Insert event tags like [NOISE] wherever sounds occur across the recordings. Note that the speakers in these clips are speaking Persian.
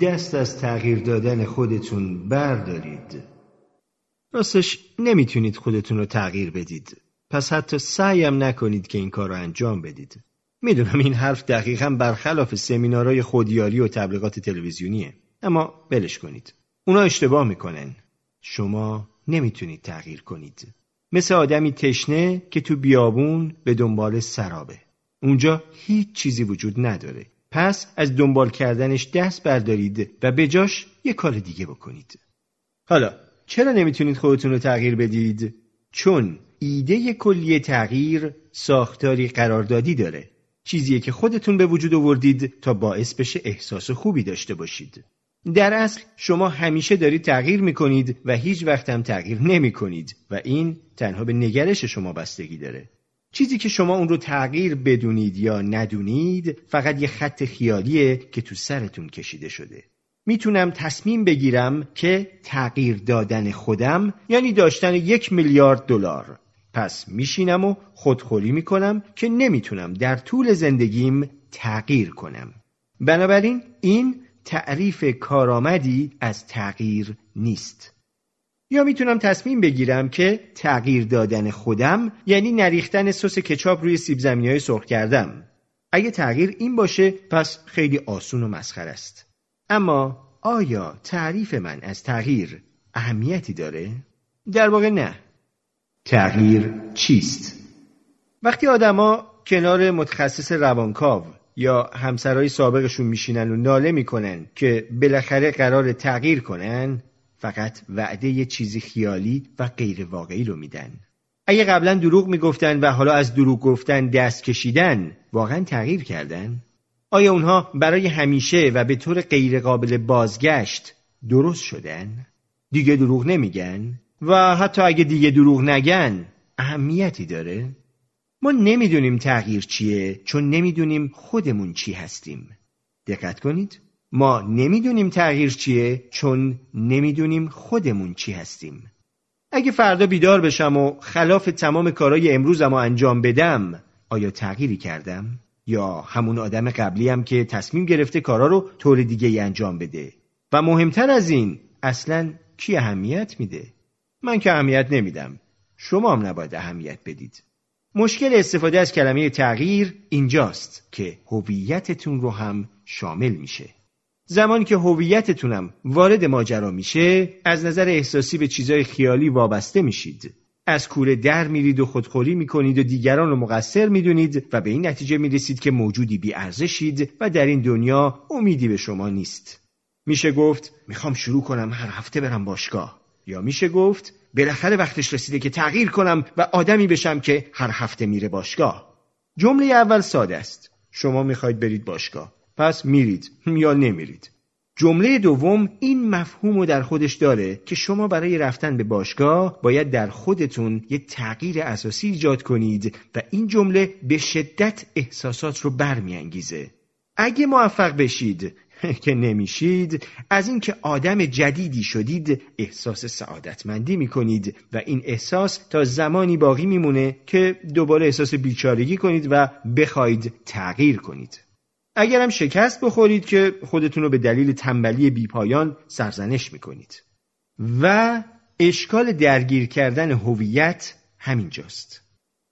دست از تغییر دادن خودتون بردارید. راستش نمی‌تونید خودتون رو تغییر بدید. پس حتی سعیم نکنید که این کار رو انجام بدید. می‌دونم این حرف دقیقا برخلاف سمینارهای خودیاری و تبلیغات تلویزیونیه. اما بلش کنید. اونا اشتباه می‌کنن. شما نمی‌تونید تغییر کنید. مثل آدمی تشنه که تو بیابون به دنبال سرابه. اونجا هیچ چیزی وجود نداره. پس از دنبال کردنش دست بردارید و به جاش یه کار دیگه بکنید. حالا چرا نمی‌تونید خودتون رو تغییر بدید؟ چون ایده کلی تغییر ساختاری قراردادی داره. چیزیه که خودتون به وجود آوردید تا باعث بشه احساس خوبی داشته باشید. در اصل شما همیشه دارید تغییر می‌کنید و هیچ وقت هم تغییر نمی کنید و این تنها به نگرش شما بستگی داره. چیزی که شما اون رو تغییر بدونید یا ندونید فقط یه خط خیالیه که تو سرتون کشیده شده. می‌تونم تصمیم بگیرم که تغییر دادن خودم یعنی داشتن یک میلیارد دلار. پس میشینم و خودخوری می‌کنم که نمی‌تونم در طول زندگیم تغییر کنم. بنابراین این تعریف کارآمدی از تغییر نیست. یا می‌تونم تصمیم بگیرم که تغییر دادن خودم یعنی نریختن سس کچاپ روی سیب زمینی های سرخ کردم اگه تغییر این باشه پس خیلی آسون و مسخر است اما آیا تعریف من از تغییر اهمیتی داره؟ در واقع نه تغییر چیست؟ وقتی آدما کنار متخصص روانکاو یا همسرای سابقشون میشینن و ناله می‌کنن که بالاخره قرار تغییر کنن فقط وعده یه چیزی خیالی و غیر واقعی رو میدن اگه قبلا دروغ می‌گفتن و حالا از دروغ گفتن دست کشیدن واقعا تغییر کردن؟ آیا اونها برای همیشه و به طور غیر قابل بازگشت درست شدن؟ دیگه دروغ نمیگن؟ و حتی اگه دیگه دروغ نگن اهمیتی داره؟ ما نمی‌دونیم تغییر چیه چون نمی‌دونیم خودمون چی هستیم دقت کنید ما نمی‌دونیم تغییر چیه چون نمی‌دونیم خودمون چی هستیم. اگه فردا بیدار بشم و خلاف تمام کارهای امروزم رو انجام بدم آیا تغییری کردم؟ یا همون آدم قبلیم که تصمیم گرفته کارا رو طور دیگه ای انجام بده؟ و مهمتر از این اصلا کی اهمیت میده؟ من که اهمیت نمیدم. شما هم نباید اهمیت بدید. مشکل استفاده از کلمه تغییر اینجاست که هویتتون رو هم شامل میشه. زمانی که هویتتونم وارد ماجرا میشه از نظر احساسی به چیزای خیالی وابسته میشید. از کوره در میرید و خودخوری می‌کنید و دیگران رو مقصر می‌دونید و به این نتیجه می‌رسید که موجودی بیارزشید و در این دنیا امیدی به شما نیست. میشه گفت می‌خوام شروع کنم هر هفته برم باشگاه. یا میشه گفت بالاخره وقتش رسیده که تغییر کنم و آدمی بشم که هر هفته میره باشگاه. جمله اول ساده است. شما می‌خواید برید باشگاه. پس میرید یا نمیرید. جمله دوم این مفهوم رو در خودش داره که شما برای رفتن به باشگاه باید در خودتون یه تغییر اساسی ایجاد کنید و این جمله به شدت احساسات رو برمیانگیزه. اگه موفق بشید [LAUGHS] که نمیشید از اینکه آدم جدیدی شدید احساس سعادتمندی می‌کنید و این احساس تا زمانی باقی میمونه که دوباره احساس بیچارگی کنید و بخواید تغییر کنید. اگرم شکست بخورید که خودتون رو به دلیل تنبلی بیپایان سرزنش می‌کنید. و اشکال درگیر کردن هویت همینجاست.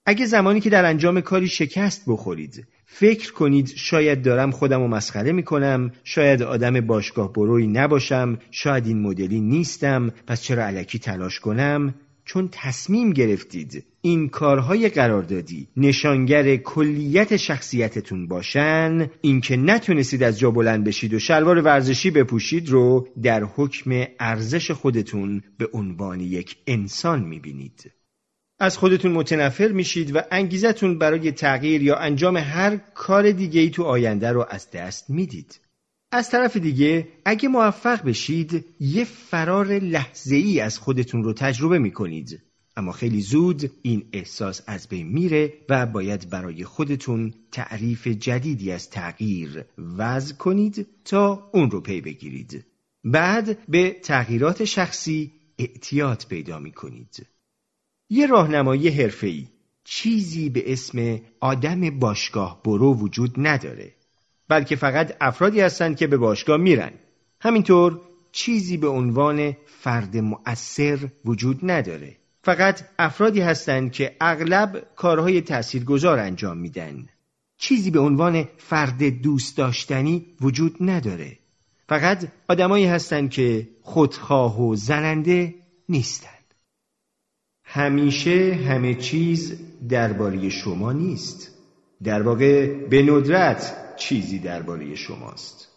اگه زمانی که در انجام کاری شکست بخورید فکر کنید شاید دارم خودم رو مسخره می‌کنم شاید آدم باشگاه بروی نباشم شاید این مدلی نیستم پس چرا علکی تلاش کنم؟ چون تصمیم گرفتید این کارهای قراردادی نشانگر کلیت شخصیتتون باشن. اینکه نتونستید از جا بلند بشید و شلوار ورزشی بپوشید رو در حکم ارزش خودتون به عنوان یک انسان می‌بینید. از خودتون متنفر میشید و انگیزتون برای تغییر یا انجام هر کار دیگه ای تو آینده رو از دست می‌دید. از طرف دیگه اگه موفق بشید یه فرار لحظه ای از خودتون رو تجربه می‌کنید. اما خیلی زود این احساس از بین میره و باید برای خودتون تعریف جدیدی از تغییر وضع کنید تا اون رو پی بگیرید. بعد به تغییرات شخصی اعتیاد پیدا می‌کنید. یه راهنمایی حرفه‌ای چیزی به اسم آدم باشگاه برو وجود نداره بلکه فقط افرادی هستند که به باشگاه میرن همینطور چیزی به عنوان فرد مؤثر وجود نداره. فقط افرادی هستند که اغلب کارهای تاثیرگذار انجام میدن. چیزی به عنوان فرد دوست داشتنی وجود نداره. فقط آدمایی هستند که خودخواه و زننده نیستند. همیشه همه چیز درباره شما نیست. در واقع به ندرت چیزی درباره شماست.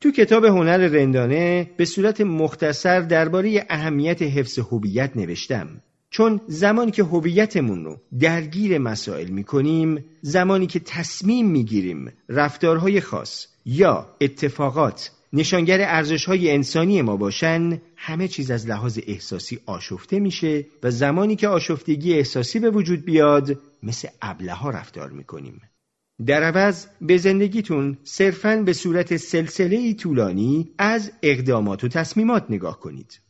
تو کتاب هنر رندانه به صورت مختصر درباره اهمیت حفظ هویت نوشتم چون زمانی که هویتمون رو درگیر مسائل می‌کنیم زمانی که تصمیم می‌گیریم رفتارهای خاص یا اتفاقات نشانگر ارزش های انسانی ما باشن همه چیز از لحاظ احساسی آشفته میشه و زمانی که آشفتگی احساسی به وجود بیاد مثل ابله ها رفتار می‌کنیم در عوض به زندگیتون صرفاً به صورت سلسله طولانی از اقدامات و تصمیمات نگاه کنید.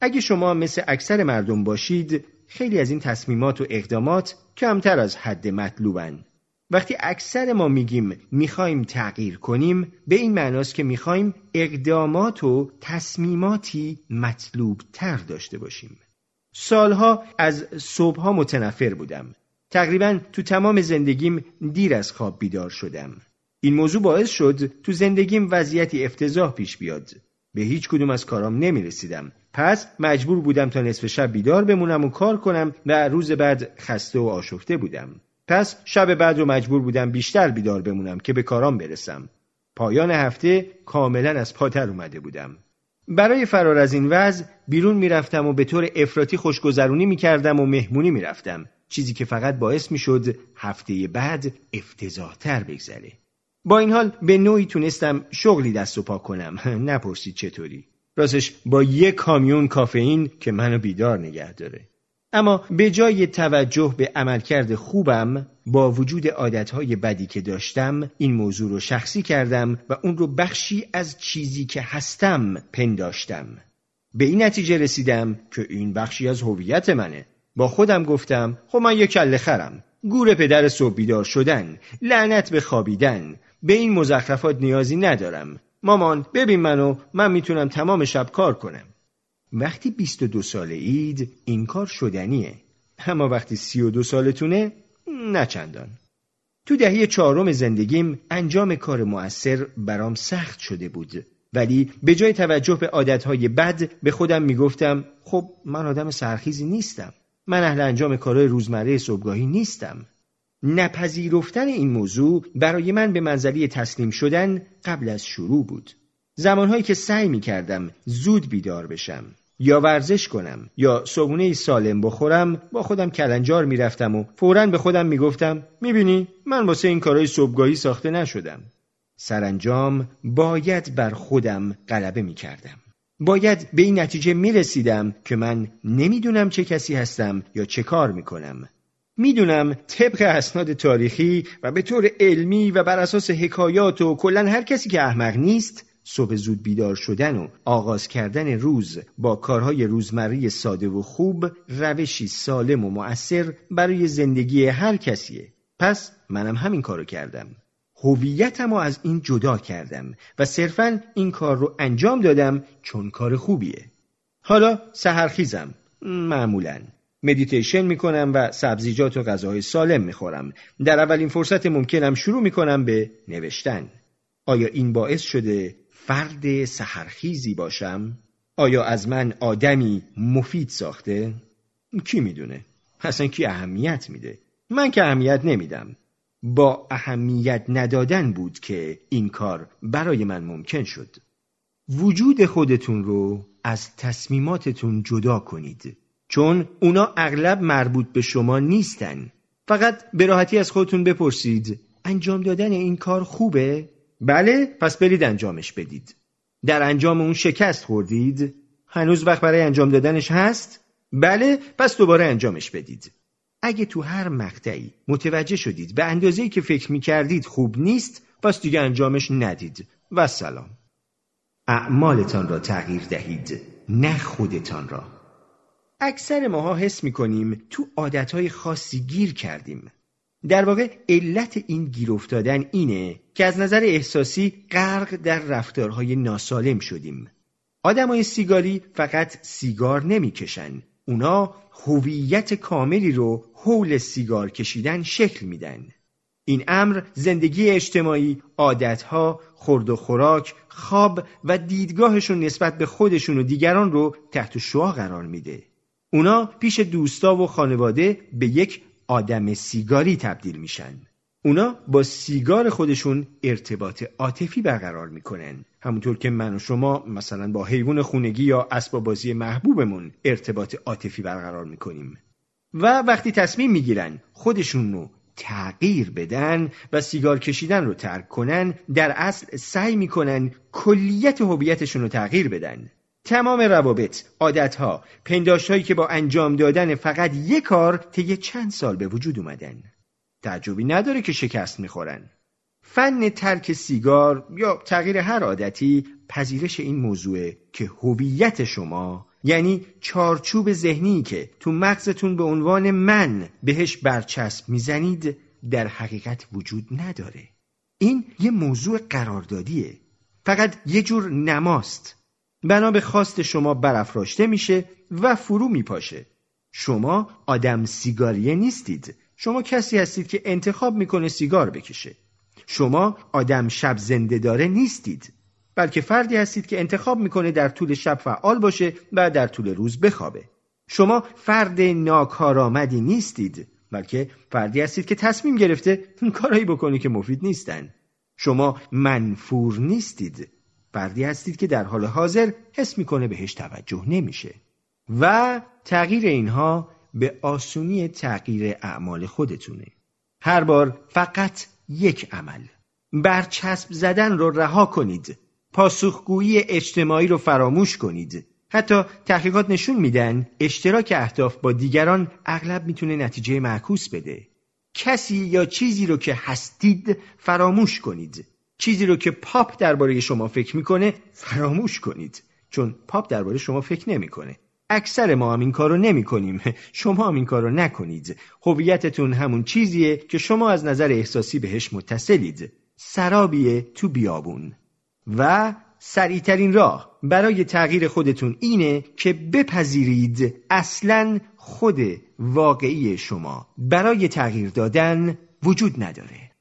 اگه شما مثل اکثر مردم باشید، خیلی از این تصمیمات و اقدامات کمتر از حد مطلوبن. وقتی اکثر ما میگیم می‌خوایم تغییر کنیم به این معناست که می‌خوایم اقدامات و تصمیماتی مطلوب تر داشته باشیم. سالها از صبحها متنفر بودم. تقریبا تو تمام زندگیم دیر از خواب بیدار شدم. این موضوع باعث شد تو زندگیم وضعیتی افتضاح پیش بیاد. به هیچ کدوم از کارام نمی رسیدم. پس مجبور بودم تا نصف شب بیدار بمونم و کار کنم و روز بعد خسته و آشفته بودم. پس شب بعد رو مجبور بودم بیشتر بیدار بمونم که به کارام برسم. پایان هفته کاملا از پاتر اومده بودم. برای فرار از این وضع بیرون می‌رفتم و به طور افراطی خوشگذرونی می‌کردم و مهمونی می‌رفتم. چیزی که فقط باعث می‌شد هفته بعد افتضاحتر بگذره. با این حال به نوعی تونستم شغلی دست و پا کنم. [LAUGHS] نپرسید چطوری. راستش با یک کامیون کافئین که منو بیدار نگه داره. اما به جای توجه به عملکرد خوبم با وجود عادتهای بدی که داشتم این موضوع رو شخصی کردم و اون رو بخشی از چیزی که هستم پنداشتم. به این نتیجه رسیدم که این بخشی از هویت منه. با خودم گفتم خب من یک کله خرم. گور پدر صبح بیدار شدن لعنت به خوابیدن. به این مزخرفات نیازی ندارم. مامان ببین منو من می‌تونم تمام شب کار کنم. وقتی 22 ساله اید این کار شدنیه. اما وقتی 32 سالتونه نه چندان. تو دهه چهارم زندگیم انجام کار مؤثر برام سخت شده بود. ولی به جای توجه به عادتهای بد به خودم می‌گفتم خب من آدم سرخیزی نیستم. من اهل انجام کارهای روزمره صبحگاهی نیستم. نپذیرفتن این موضوع برای من به منزلی تسلیم شدن قبل از شروع بود. زمانهایی که سعی می کردم زود بیدار بشم یا ورزش کنم یا صبونه سالم بخورم با خودم کلنجار می‌رفتم و فورا به خودم می‌گفتم می‌بینی من واسه این کارهای صبحگاهی ساخته نشدم. سرانجام باید بر خودم غلبه می‌کردم. باید به این نتیجه می رسیدم که من نمی‌دونم چه کسی هستم یا چه کار می کنم. می‌دونم طبق اسناد تاریخی و به طور علمی و بر اساس حکایات و کلا هر کسی که احمق نیست صبح زود بیدار شدن و آغاز کردن روز با کارهای روزمره ساده و خوب روشی سالم و مؤثر برای زندگی هر کسیه. پس منم همین کارو کردم. هویتم از این جدا کردم و صرفا این کار رو انجام دادم چون کار خوبیه حالا سهرخیزم معمولا مدیتیشن می‌کنم و سبزیجات و غذاهای سالم می‌خورم در اولین فرصت ممکنم شروع می‌کنم به نوشتن آیا این باعث شده فرد سهرخیزی باشم؟ آیا از من آدمی مفید ساخته؟ کی می‌دونه؟ اصلا کی اهمیت میده؟ من که اهمیت نمیدم با اهمیت ندادن بود که این کار برای من ممکن شد وجود خودتون رو از تصمیماتتون جدا کنید چون اونا اغلب مربوط به شما نیستن فقط به راحتی از خودتون بپرسید انجام دادن این کار خوبه؟ بله پس برید انجامش بدید در انجام اون شکست خوردید؟ هنوز وقت برای انجام دادنش هست؟ بله پس دوباره انجامش بدید اگه تو هر مقطعی متوجه شدید به اندازه‌ای که فکر می‌کردید خوب نیست پس دیگه انجامش ندید و سلام اعمالتان را تغییر دهید نه خودتان را اکثر ماها حس می‌کنیم تو عادتهای خاصی گیر کردیم در واقع علت این گیر افتادن اینه که از نظر احساسی غرق در رفتارهای ناسالم شدیم. آدمای سیگاری فقط سیگار نمی‌کشن. اونا هویت کاملی رو حول سیگار کشیدن شکل میدن. این امر زندگی اجتماعی، عادتها، خورد و خوراک، خواب و دیدگاهشون نسبت به خودشون و دیگران رو تحت شعا قرار میده. اونا پیش دوستا و خانواده به یک آدم سیگاری تبدیل میشن. اونا با سیگار خودشون ارتباط عاطفی برقرار می‌کنن. همونطور که من و شما مثلا با حیوان خونگی یا اسباب بازی محبوبمون ارتباط عاطفی برقرار می‌کنیم. و وقتی تصمیم می‌گیرن خودشون رو تغییر بدن و سیگار کشیدن رو ترک کنن در اصل سعی می‌کنن کلیت هویتشون رو تغییر بدن. تمام روابط، عادتها، پنداشتهایی که با انجام دادن فقط یک کار طی چند سال به وجود اومدن. تعجبی نداره که شکست می‌خورن. فن ترک سیگار یا تغییر هر عادتی پذیرش این موضوع که هویت شما یعنی چارچوب ذهنی که تو مغزتون به عنوان من بهش برچسب می‌زنید در حقیقت وجود نداره. این یه موضوع قراردادیه. فقط یه جور نماست. بنا به خواست شما برافراشته میشه و فرو میپاشه. شما آدم سیگاریه نیستید. شما کسی هستید که انتخاب می‌کنه سیگار بکشه. شما آدم شب زنده داره نیستید. بلکه فردی هستید که انتخاب می‌کنه در طول شب فعال باشه و در طول روز بخوابه. شما فرد ناکارآمدی نیستید بلکه فردی هستید که تصمیم گرفته [LAUGHS] کارایی بکنی که مفید نیستن. شما منفور نیستید. فردی هستید که در حال حاضر حس می‌کنه بهش توجه نمیشه. و تغییر اینها به آسونی تغییر اعمال خودتونه. هر بار فقط یک عمل. برچسب زدن رو رها کنید. پاسخگویی اجتماعی رو فراموش کنید. حتی تحقیقات نشون میدن اشتراک اهداف با دیگران اغلب می‌تونه نتیجه معکوس بده. کسی یا چیزی رو که هستید فراموش کنید. چیزی رو که پاپ درباره شما فکر می‌کنه فراموش کنید. چون پاپ درباره شما فکر نمی‌کنه. اکثر ما هم این کارو نمی کنیم شما هم این کارو نکنید. هویتتون همون چیزیه که شما از نظر احساسی بهش متصلید. سرابیه تو بیابون. و سریعترین راه برای تغییر خودتون اینه که بپذیرید اصلا خود واقعی شما. برای تغییر دادن وجود نداره.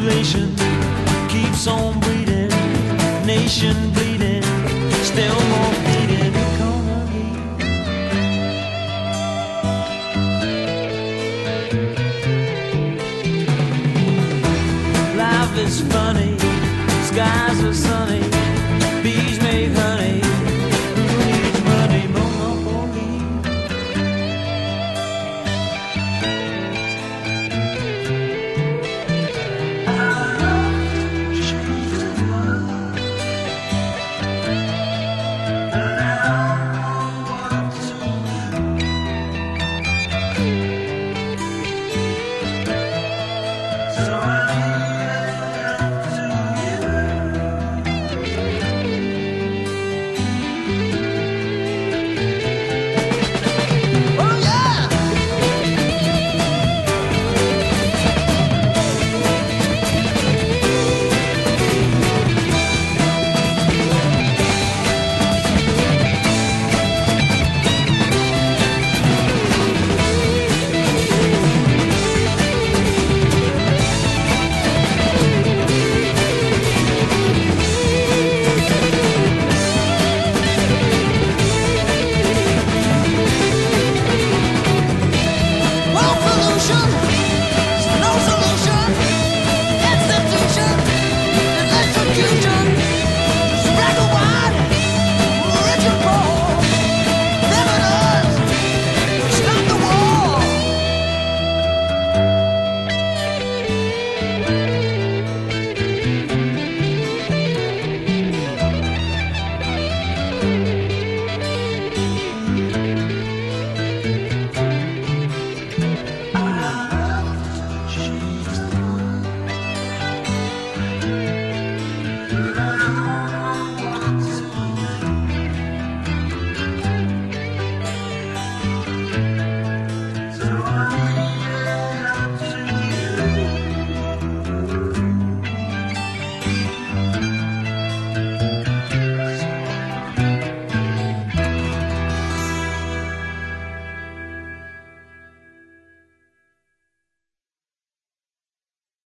inspiration keeps on bleeding, nation bleeding, still more bleeding economy. Life is funny, skies are sunny.